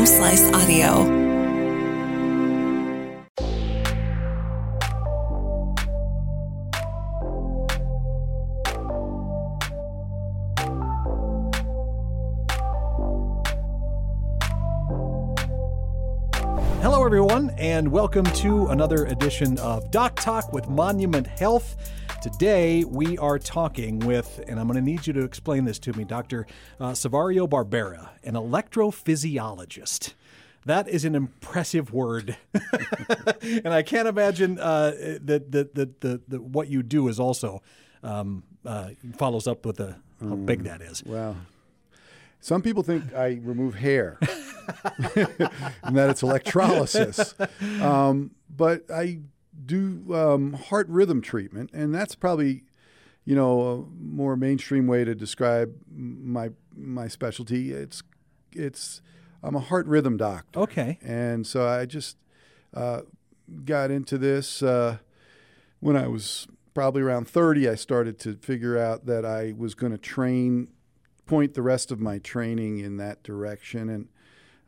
Home Slice Audio. And welcome to another edition of Doc Talk with Monument Health. Today, we are talking with, and I'm going to need you to explain this to me, Dr. Uh, Saverio Barbera, an electrophysiologist. That is an impressive word, and I can't imagine uh, that, that, that what you do is also um, uh, follows up with the, how big that is. Wow. Some people think I remove hair and that it's electrolysis. Um, but I do um, heart rhythm treatment, and that's probably, you know, a more mainstream way to describe my my specialty. It's it's I'm a heart rhythm doctor. Okay. And so I just uh, got into this uh, when I was probably around 30. I started to figure out that I was going to train, point the rest of my training in that direction, and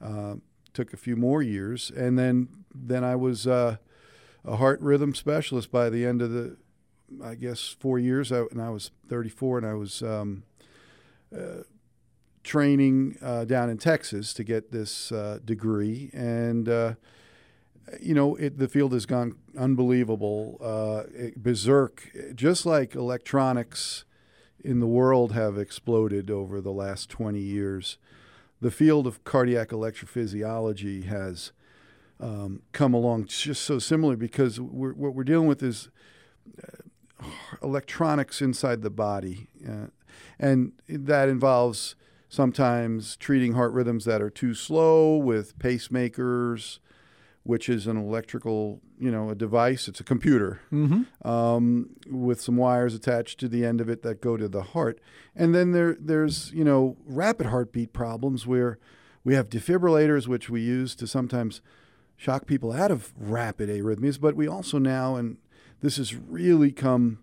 uh, took a few more years. And then then I was uh, a heart rhythm specialist by the end of the, I guess, four years. I, and I was 34, and I was. Um, uh, training uh, down in Texas to get this uh, degree, and uh, you know it, the field has gone unbelievable, uh, berserk. Just like electronics in the world have exploded over the last 20 years, the field of cardiac electrophysiology has um, come along just so similar because we're, what we're dealing with is uh, electronics inside the body, uh, and that involves sometimes treating heart rhythms that are too slow with pacemakers, which is an electrical, you know, a device. It's a computer Mm-hmm. um, with some wires attached to the end of it that go to the heart. And then there, there's, you know, rapid heartbeat problems where we have defibrillators, which we use to sometimes shock people out of rapid arrhythmias. But we also now, and this has really come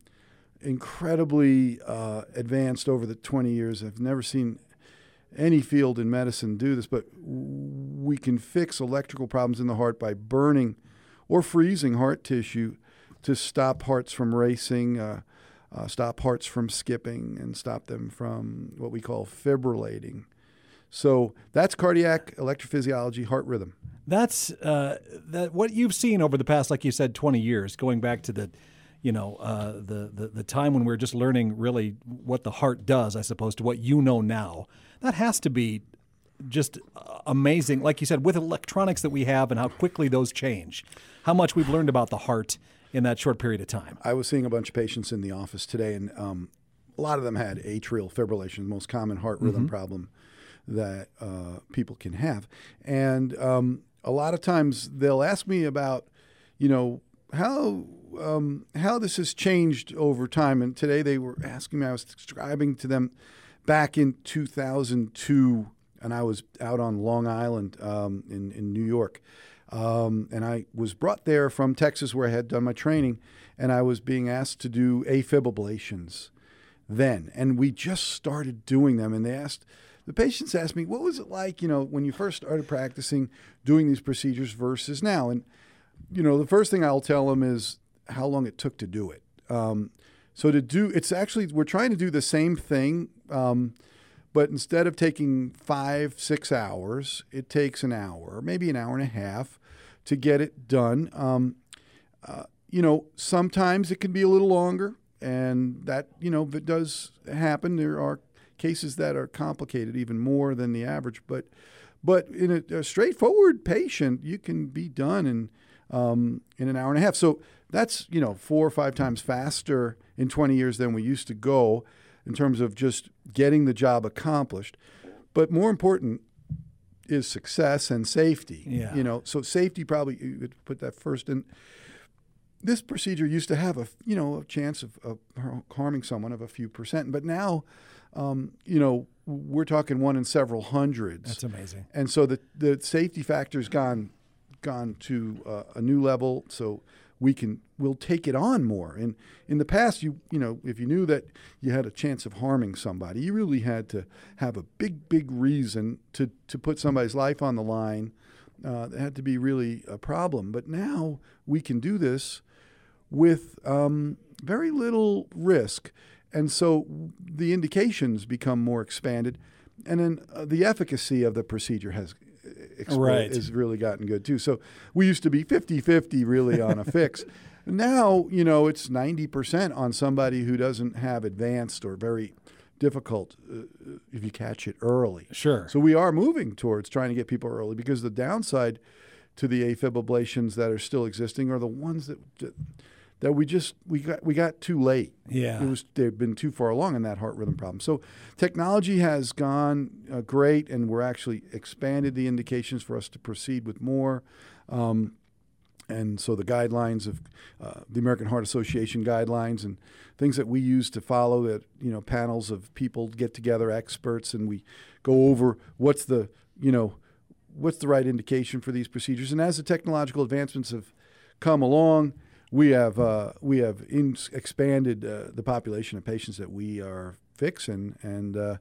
incredibly uh, advanced over the 20 years. I've never seen any field in medicine do this, but we can fix electrical problems in the heart by burning or freezing heart tissue to stop hearts from racing, uh, uh, stop hearts from skipping, and stop them from what we call fibrillating. So that's cardiac electrophysiology, heart rhythm. That's uh, that what you've seen over the past, like you said, twenty years, going back to the, you know, uh, the, the the time when we are just learning really what the heart does, I suppose, to what you know now. That has to be just uh, amazing, like you said, with electronics that we have and how quickly those change, how much we've learned about the heart in that short period of time. I was seeing a bunch of patients in the office today, and um, a lot of them had atrial fibrillation, the most common heart rhythm problem that uh, people can have. And um, a lot of times they'll ask me about, you know, how um, how this has changed over time. And today they were asking me. I was describing to them back in 2002, and I was out on Long Island um, in in New York. Um, and I was brought there from Texas, where I had done my training, and I was being asked to do AFib ablations then. And we just started doing them, and they asked, the patients asked me, what was it like, you know, when you first started practicing doing these procedures versus now? And, you know, the first thing I'll tell them is how long it took to do it. Um, so to do, it's actually, we're trying to do the same thing. Um, but instead of taking five, six hours, it takes an hour, maybe an hour and a half to get it done. Um, uh, you know, sometimes it can be a little longer, and that, you know, it does happen, there are cases that are complicated even more than the average. But, but in a, a straightforward patient, you can be done in um, in an hour and a half. So that's you know four or five times faster in 20 years than we used to go in terms of just getting the job accomplished. But more important is success and safety. Yeah. You know, so safety probably you would put that first. And this procedure used to have a you know a chance of, of harming someone of a few percent, but now, um, you know, we're talking one in several hundreds. That's amazing. And so the the safety factor's gone gone to uh, a new level. So we can we'll take it on more. And in the past, you you know, if you knew that you had a chance of harming somebody, you really had to have a big big reason to to put somebody's life on the line. Uh, that had to be really a problem. But now we can do this with um, very little risk, and so the indications become more expanded, and then uh, the efficacy of the procedure has explo- Right. has really gotten good too. So we used to be 50-50 really on a fix. Now, you know, it's 90% on somebody who doesn't have advanced or very difficult uh, if you catch it early. Sure. So we are moving towards trying to get people early because the downside to the AFib ablations that are still existing are the ones that that, that we just we got we got too late. Yeah. It was they've been too far along in that heart rhythm problem. So technology has gone uh, great, and we're actually expanded the indications for us to proceed with more. Um, and so the guidelines of uh, the American Heart Association guidelines and things that we use to follow that you know panels of people get together experts and we go over what's the you know what's the right indication for these procedures and as the technological advancements have come along we have uh, we have in, expanded uh, the population of patients that we are fixing and uh,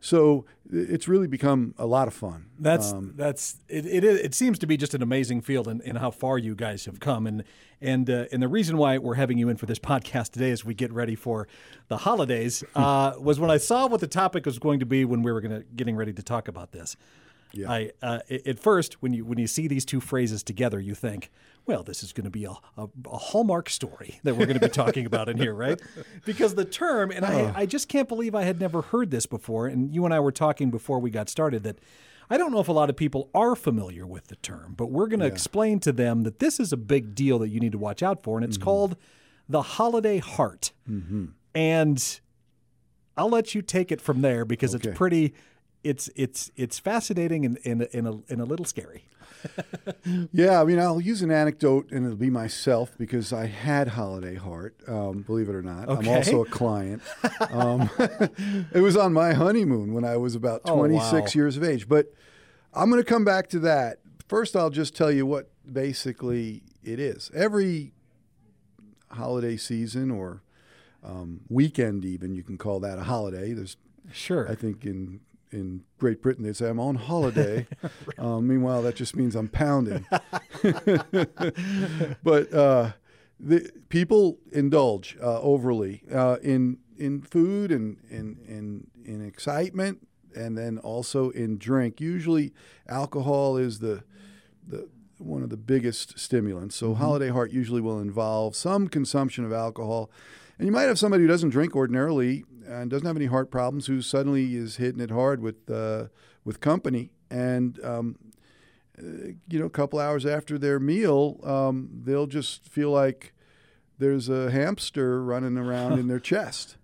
so it's really become a lot of fun That's Um, that's it, it. It seems to be just an amazing field, and, and how far you guys have come, and and uh, and the reason why we're having you in for this podcast today as we get ready for the holidays uh, was when I saw what the topic was going to be when we were to getting ready to talk about this. Yeah. I uh, at first when you when you see these two phrases together, you think, well, this is going to be a, a, a hallmark story that we're going to be talking about in here, right? Because the term, and I, I just can't believe I had never heard this before. And you and I were talking before we got started that I don't know if a lot of people are familiar with the term, but we're going to explain to them that this is a big deal that you need to watch out for, and it's called the holiday heart. And I'll let you take it from there because Okay. it's pretty. It's it's it's fascinating and, and, and, a, and a little scary. Yeah, I mean, I'll use an anecdote, and it'll be myself because I had Holiday Heart. Um, believe it or not, I'm also a client. Um, it was on my honeymoon when I was about Oh, 26 wow. years of age. But I'm going to come back to that. First, I'll just tell you what basically it is. Every holiday season or um, weekend, even you can call that a holiday. There's Sure. I think in in Great Britain they'd say I'm on holiday. um, meanwhile, that just means I'm pounding. but uh, the people indulge uh, overly uh, in in food and in in in excitement, and then also in drink. Usually, alcohol is the the one of the biggest stimulants. So holiday heart usually will involve some consumption of alcohol. And you might have somebody who doesn't drink ordinarily and doesn't have any heart problems who suddenly is hitting it hard with uh, with company. And um, uh, you know a couple hours after their meal um, they'll just feel like there's a hamster running around in their chest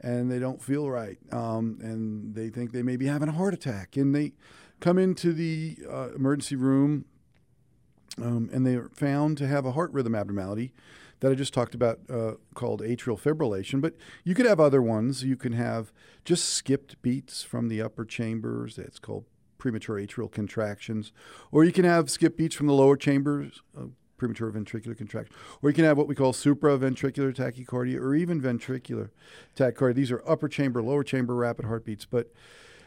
and they don't feel right. Um, and they think they may be having a heart attack. And they come into the uh, emergency room um, and they are found to have a heart rhythm abnormality that I just talked about uh, called atrial fibrillation. But you could have other ones. You can have just skipped beats from the upper chambers. That's called premature atrial contractions. Or you can have skip beats from the lower chambers. Uh, premature ventricular contraction, or you can have what we call supraventricular tachycardia, or even ventricular tachycardia. These are upper chamber, lower chamber rapid heartbeats, but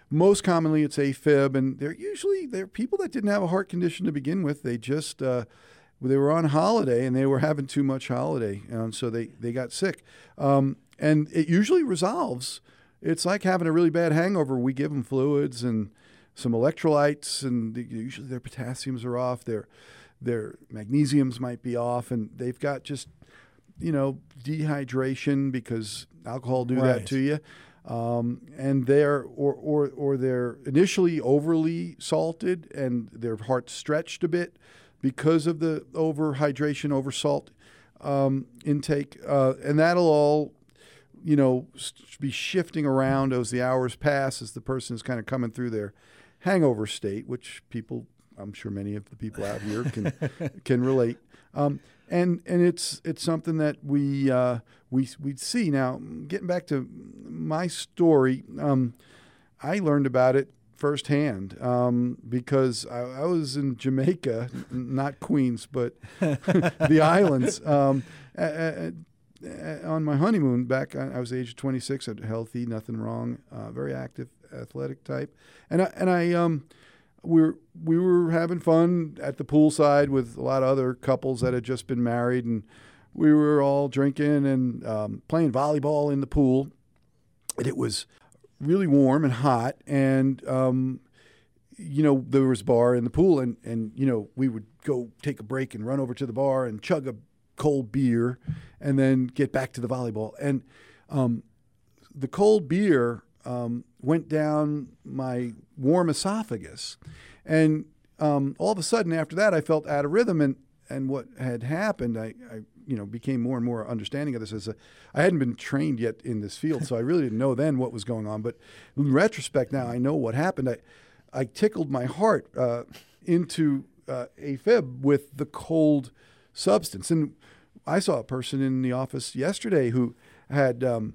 most commonly it's AFib, and they're usually they're people that didn't have a heart condition to begin with. They just uh, they were on holiday and they were having too much holiday, and so they they got sick. Um, and it usually resolves. It's like having a really bad hangover. We give them fluids and some electrolytes, and usually their potassiums are off. Their their magnesiums might be off, and they've got just you know dehydration because alcohol do Right. that to you um, and they're or, or or they're initially overly salted and their heart stretched a bit because of the overhydration, over salt um, intake, uh, and that'll all you know be shifting around as the hours pass as the person is kind of coming through their hangover state, which people. I'm sure many of the people out here can can relate, um, and and it's it's something that we uh, we we see now. Getting back to my story, um, I learned about it firsthand um, because I, I, was in Jamaica, not Queens, but the islands. Um, on my honeymoon back, I was age 26, healthy, nothing wrong, uh, very active, athletic type, and I, and I um, we were, we were having fun at the poolside with a lot of other couples that had just been married, and we were all drinking and um, playing volleyball in the pool. And it was really warm and hot, and um, you know there was a bar in the pool, and and you know we would go take a break and run over to the bar and chug a cold beer, and then get back to the volleyball. And um, the cold beer um, went down my warm esophagus, and um, all of a sudden after that I felt out of rhythm, and and what had happened, I, I you know became more and more understanding of this as a, I hadn't been trained yet in this field, so I really didn't know then what was going on. But in retrospect, now I know what happened. I I tickled my heart uh, into uh, AFib with the cold substance, and I saw a person in the office yesterday who had. Um,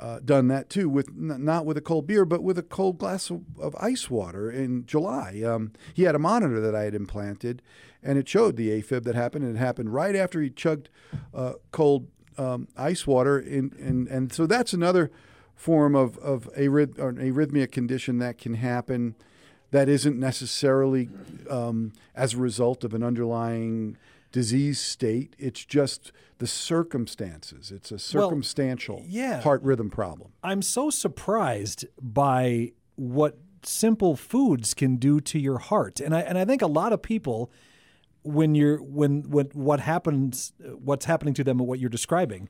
uh, done that too, with not with a cold beer, but with a cold glass of, of ice water in July. Um, he had a monitor that I had implanted, and it showed the AFib that happened, and it happened right after he chugged uh, cold um, ice water. In, in, and so that's another form of, of arrhyth- an arrhythmia condition that can happen that isn't necessarily um, as a result of an underlying disease state. It's just the circumstances. It's a circumstantial well, yeah. heart rhythm problem. I'm so surprised by what simple foods can do to your heart. And I and I think a lot of people when you're when when what happens what's happening to them and what you're describing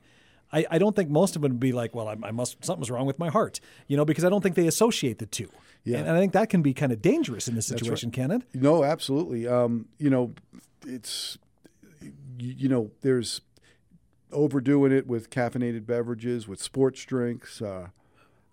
I, I don't think most of them would be like well I, I, must something's wrong with my heart you know because i don't think they associate the two yeah. and, and i think that can be kind of dangerous in this situation right. can it no absolutely um, you know it's you, you, know there's overdoing it with caffeinated beverages with sports drinks uh,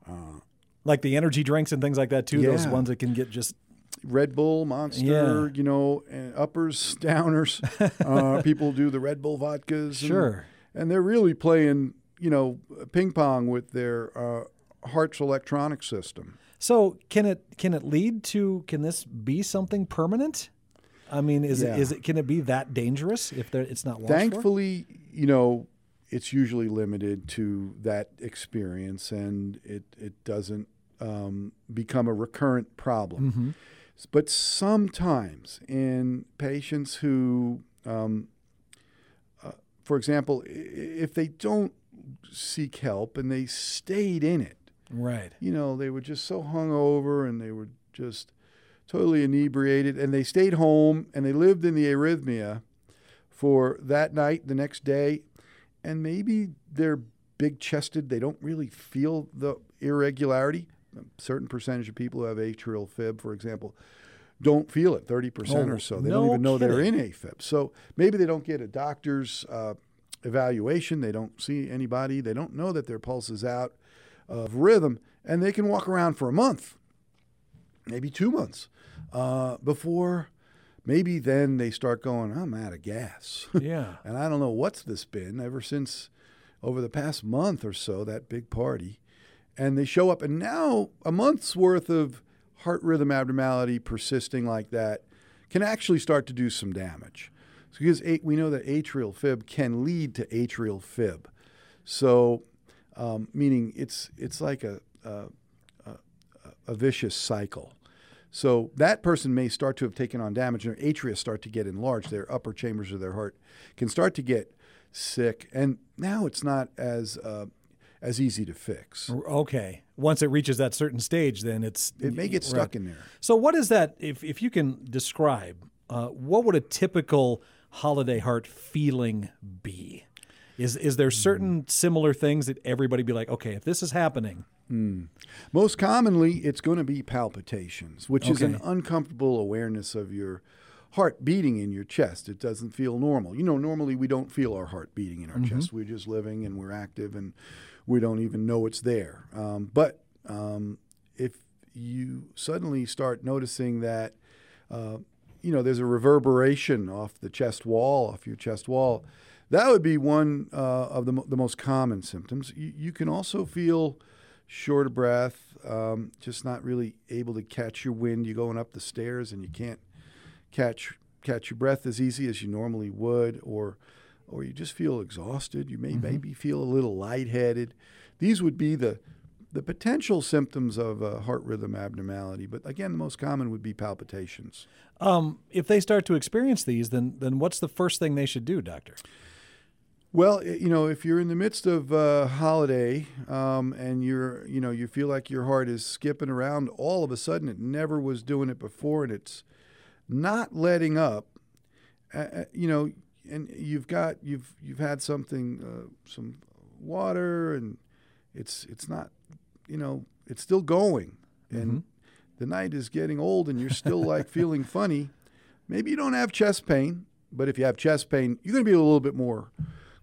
uh, like the energy drinks and things like that too yeah. those ones that can get just Red Bull, Monster, yeah. you know, uppers, downers. uh, people do the Red Bull vodkas. Sure. And, and, they're really playing, you know, ping pong with their uh, heart's electronic system. So can it can it lead to can this be something permanent? I mean, is yeah. it is it can it be that dangerous if it's not? Thankfully, for? you know, it's usually limited to that experience, and it it doesn't um, become a recurrent problem. Mm-hmm. But sometimes in patients who, um, uh, for example, if they don't seek help and they stayed in it, right? You know, they were just so hungover and they were just totally inebriated, and they stayed home and they lived in the arrhythmia for that night, the next day, and maybe they're big chested. They don't really feel the irregularity a certain percentage of people who have atrial fib, for example, don't feel it 30% oh, or so. They no don't even know kidding. they're in AFib. So maybe they don't get a doctor's uh, evaluation. They don't see anybody. They don't know that their pulse is out of rhythm. And they can walk around for a month, maybe two months, uh, before maybe then they start going, I'm out of gas. Yeah. and I don't know what's this been ever since over the past month or so, that big party and they show up. And now a month's worth of heart rhythm abnormality persisting like that can actually start to do some damage. So because we know that atrial fib can lead to atrial fib. So, um, meaning it's, it's like a, a, a, a vicious cycle. So that person may start to have taken on damage, and their atria start to get enlarged. Their upper chambers of their heart can start to get sick, and now it's not as uh, as easy to fix. Okay. Once it reaches that certain stage, then it's it may get stuck right. in there. So, what is that? If if you can describe, uh, what would a typical holiday heart feeling be? Is is there certain mm. similar things that everybody be like, okay, if this is happening? Mm. Most commonly, it's going to be palpitations, which okay. is an uncomfortable awareness of your heart beating in your chest. It doesn't feel normal. You know, normally we don't feel our heart beating in our mm-hmm. chest. We're just living and we're active and we don't even know it's there. Um, but um, if you suddenly start noticing that, uh, you know, there's a reverberation off the chest wall, off your chest wall, that would be one uh, of the, the most common symptoms. You, you, can also feel short of breath, um, just not really able to catch your wind. You're going up the stairs and you can't catch catch your breath as easy as you normally would, or or you just feel exhausted. You may maybe feel a little lightheaded. These would be the the potential symptoms of a heart rhythm abnormality, but again, the most common would be palpitations. Um, if they start to experience these, then then what's the first thing they should do, doctor? Well, you know, if you're in the midst of a holiday um, and you're, you know, you feel like your heart is skipping around, all of a sudden it never was doing it before, and it's not letting up. Uh, uh, you know, and you've got you've you've had something, uh, some water, and it's it's not, you know, it's still going, and the night is getting old, and you're still like feeling funny. Maybe you don't have chest pain, but if you have chest pain, you're going to be a little bit more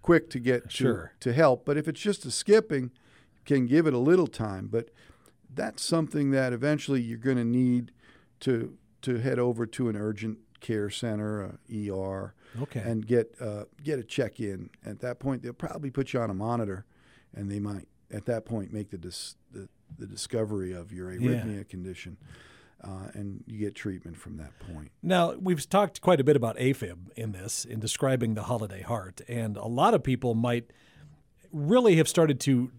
quick to get to, Sure. to help. But if it's just a skipping, you can give it a little time. But that's something that eventually you're going to need to to head over to an urgent care center, ER, Okay. and get uh, get a check in. At that point, they'll probably put you on a monitor, and they might at that point make the dis- the, the discovery of your arrhythmia condition, uh, and you get treatment from that point. Now, we've talked quite a bit about AFib in this, in describing the holiday heart, and a lot of people might really have started to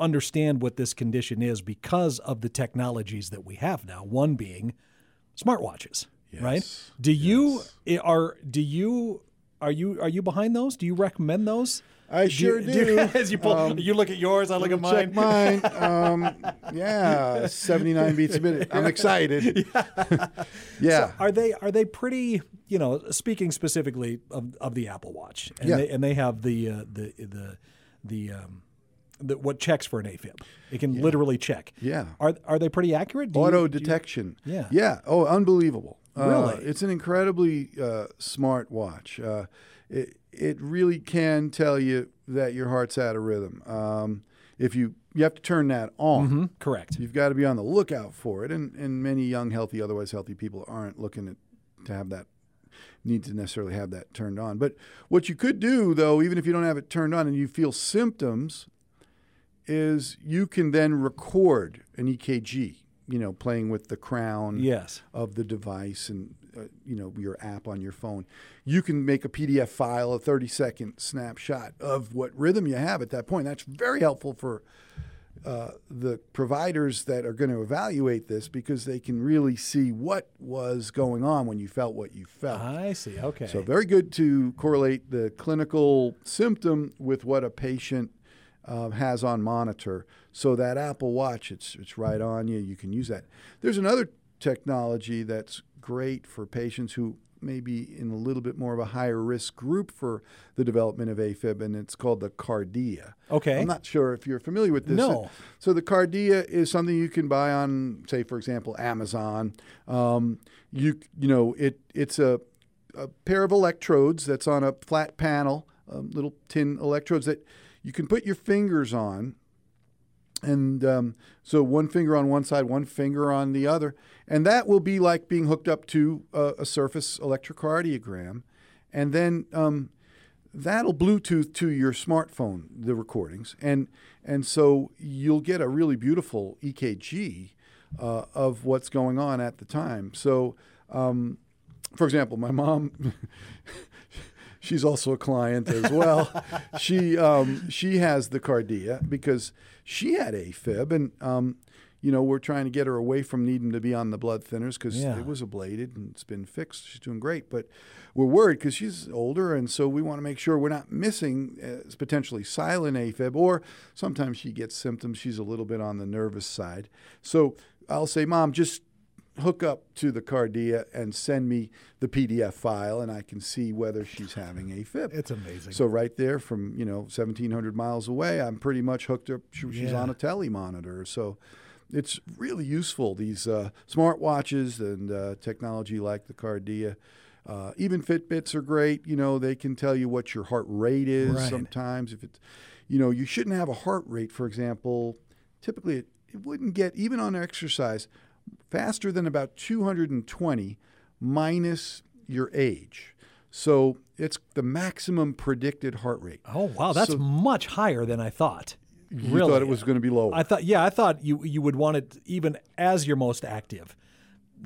understand what this condition is because of the technologies that we have now. One being smartwatches, right? Yes, Do you are do you are you are you behind those? Do you recommend those? I sure you- do. as you pull, Um, you look at yours, I look at mine. Check mine. Um, yeah, 79 beats a minute. I'm excited. yeah. Are they are they pretty? You know, speaking specifically of, of the Apple Watch, and Yeah. they, and they have the uh, the the the um, the what checks for an AFib. It can literally check. Yeah. Are are they pretty accurate? Do Auto you, detection. Yeah. Yeah. Oh, unbelievable. Uh, Really? it's an incredibly uh, smart watch. Uh, it, it really can tell you that your heart's out of rhythm. Um, if you you have to turn that on. Mhm, correct. You've got to be on the lookout for it, and, and many young, healthy, otherwise healthy people aren't looking at, to have that need to necessarily have that turned on. But what you could do, though, even if you don't have it turned on and you feel symptoms, is you can then record an EKG. You know, playing with the crown Yes. of the device and uh, you know your app on your phone. You can make a PDF file, a 30 second snapshot of what rhythm you have at that point. That's very helpful for uh, the providers that are going to evaluate this because they can really see what was going on when you felt what you felt. I see. Okay. So very good to correlate the clinical symptom with what a patient uh, has on monitor. So that Apple Watch, it's it's right on you. You can use that. There's another technology that's great for patients who may be in a little bit more of a higher risk group for the development of AFib, and it's called the Kardia. Okay. I'm not sure if you're familiar with this. No. So the Kardia is something you can buy on, say, for example, Amazon. Um, you you know it it's a a pair of electrodes that's on a flat panel, um, little tin electrodes that you can put your fingers on. And um, so one finger on one side, one finger on the other. And that will be like being hooked up to a, a surface electrocardiogram. And then um, that'll Bluetooth to your smartphone, the recordings. And, and so you'll get a really beautiful EKG uh, of what's going on at the time. So, um, for example, my mom, she's also a client as well. she um, she has the Kardia because she had AFib, and um, you know we're trying to get her away from needing to be on the blood thinners because Yeah. it was ablated and it's been fixed. She's doing great, but we're worried because she's older, and so we want to make sure we're not missing uh, potentially silent AFib, or sometimes she gets symptoms. She's a little bit on the nervous side, so I'll say, Mom, just hook up to the Kardia and send me the PDF file, and I can see whether she's having a AFib. it's amazing. So right there, from you know 1,700 miles away, I'm pretty much hooked up. she- She's Yeah. on a tele monitor, so it's really useful. These uh, smart watches and uh, technology like the Kardia. Uh, even Fitbits are great. You know, they can tell you what your heart rate is Right. sometimes. If it's, you know, you shouldn't have a heart rate, for example. Typically, it, it wouldn't get, even on exercise, faster than about 220 minus your age. So it's the maximum predicted heart rate. oh wow, that's so- much higher than I thought. You Really? thought it was going to be lower. I thought, yeah, I thought you you would want it even as your most active.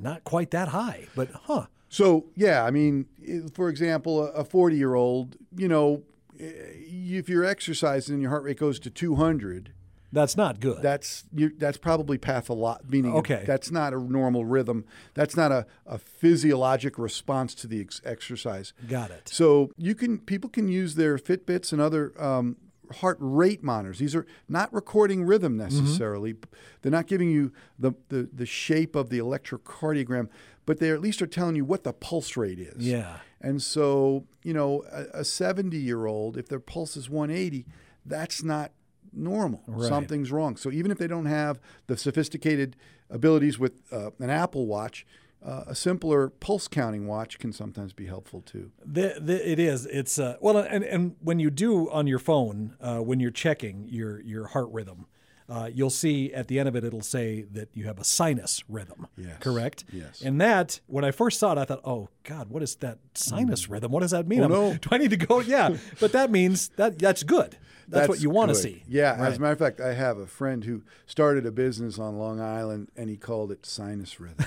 Not quite that high, but huh? So yeah, I mean, for example, a forty-year-old, you know, if you're exercising and your heart rate goes to two hundred, That's not good. that's you, that's probably patholo- meaning Okay. that's not a normal rhythm. That's not a, a physiologic response to the ex- exercise. Got it. So you can people can use their Fitbits and other um, heart rate monitors. These are not recording rhythm Mm-hmm. necessarily. They're not giving you the, the the shape of the electrocardiogram, but they at least are telling you what the pulse rate is. Yeah. And so you know a 70 year old, if their pulse is 180, that's not normal. Right. Something's wrong. So even if they don't have the sophisticated abilities with uh, an Apple Watch. Uh, a simpler pulse counting watch can sometimes be helpful too. The, the, it is. It's uh, well, and and when you do on your phone, uh, when you're checking your your heart rhythm, uh, you'll see at the end of it, it'll say that you have a sinus rhythm. Yes. Correct. Yes. And that, when I first saw it, I thought, oh God, what is that sinus rhythm? What does that mean? Oh, no. Do I need to go? Yeah. but that means that that's good. That's, what you want to see. Yeah, Right. as a matter of fact, I have a friend who started a business on Long Island, and he called it sinus rhythm.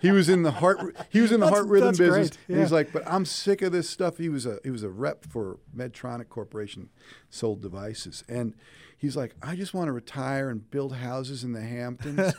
he was in the heart. He was in the That's- heart rhythm business. great. And he's like, but I'm sick of this stuff. He was a he was a rep for Medtronic Corporation, sold devices, and he's like, I just want to retire and build houses in the Hamptons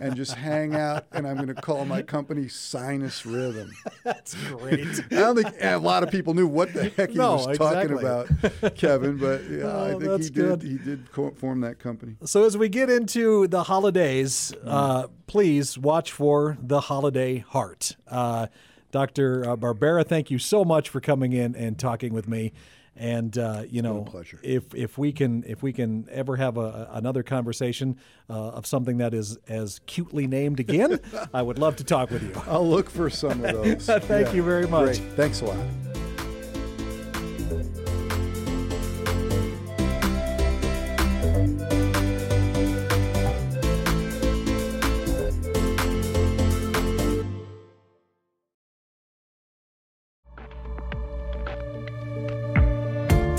and just hang out. And I'm going to call my company Sinus Rhythm. That's great. I don't think a lot of people knew what the heck he No, was talking about, Kevin. But yeah, I Oh, think that's he did. He did co- form that company. So as we get into the holidays, uh, please watch for the holiday heart. Uh, Dr. Barbera, thank you so much for coming in and talking with me. And uh, you know, pleasure. if if we can if we can ever have a, another conversation uh, of something that is as cutely named again, I would love to talk with you. I'll look for some of those. Thank you very much. Great. Thanks a lot.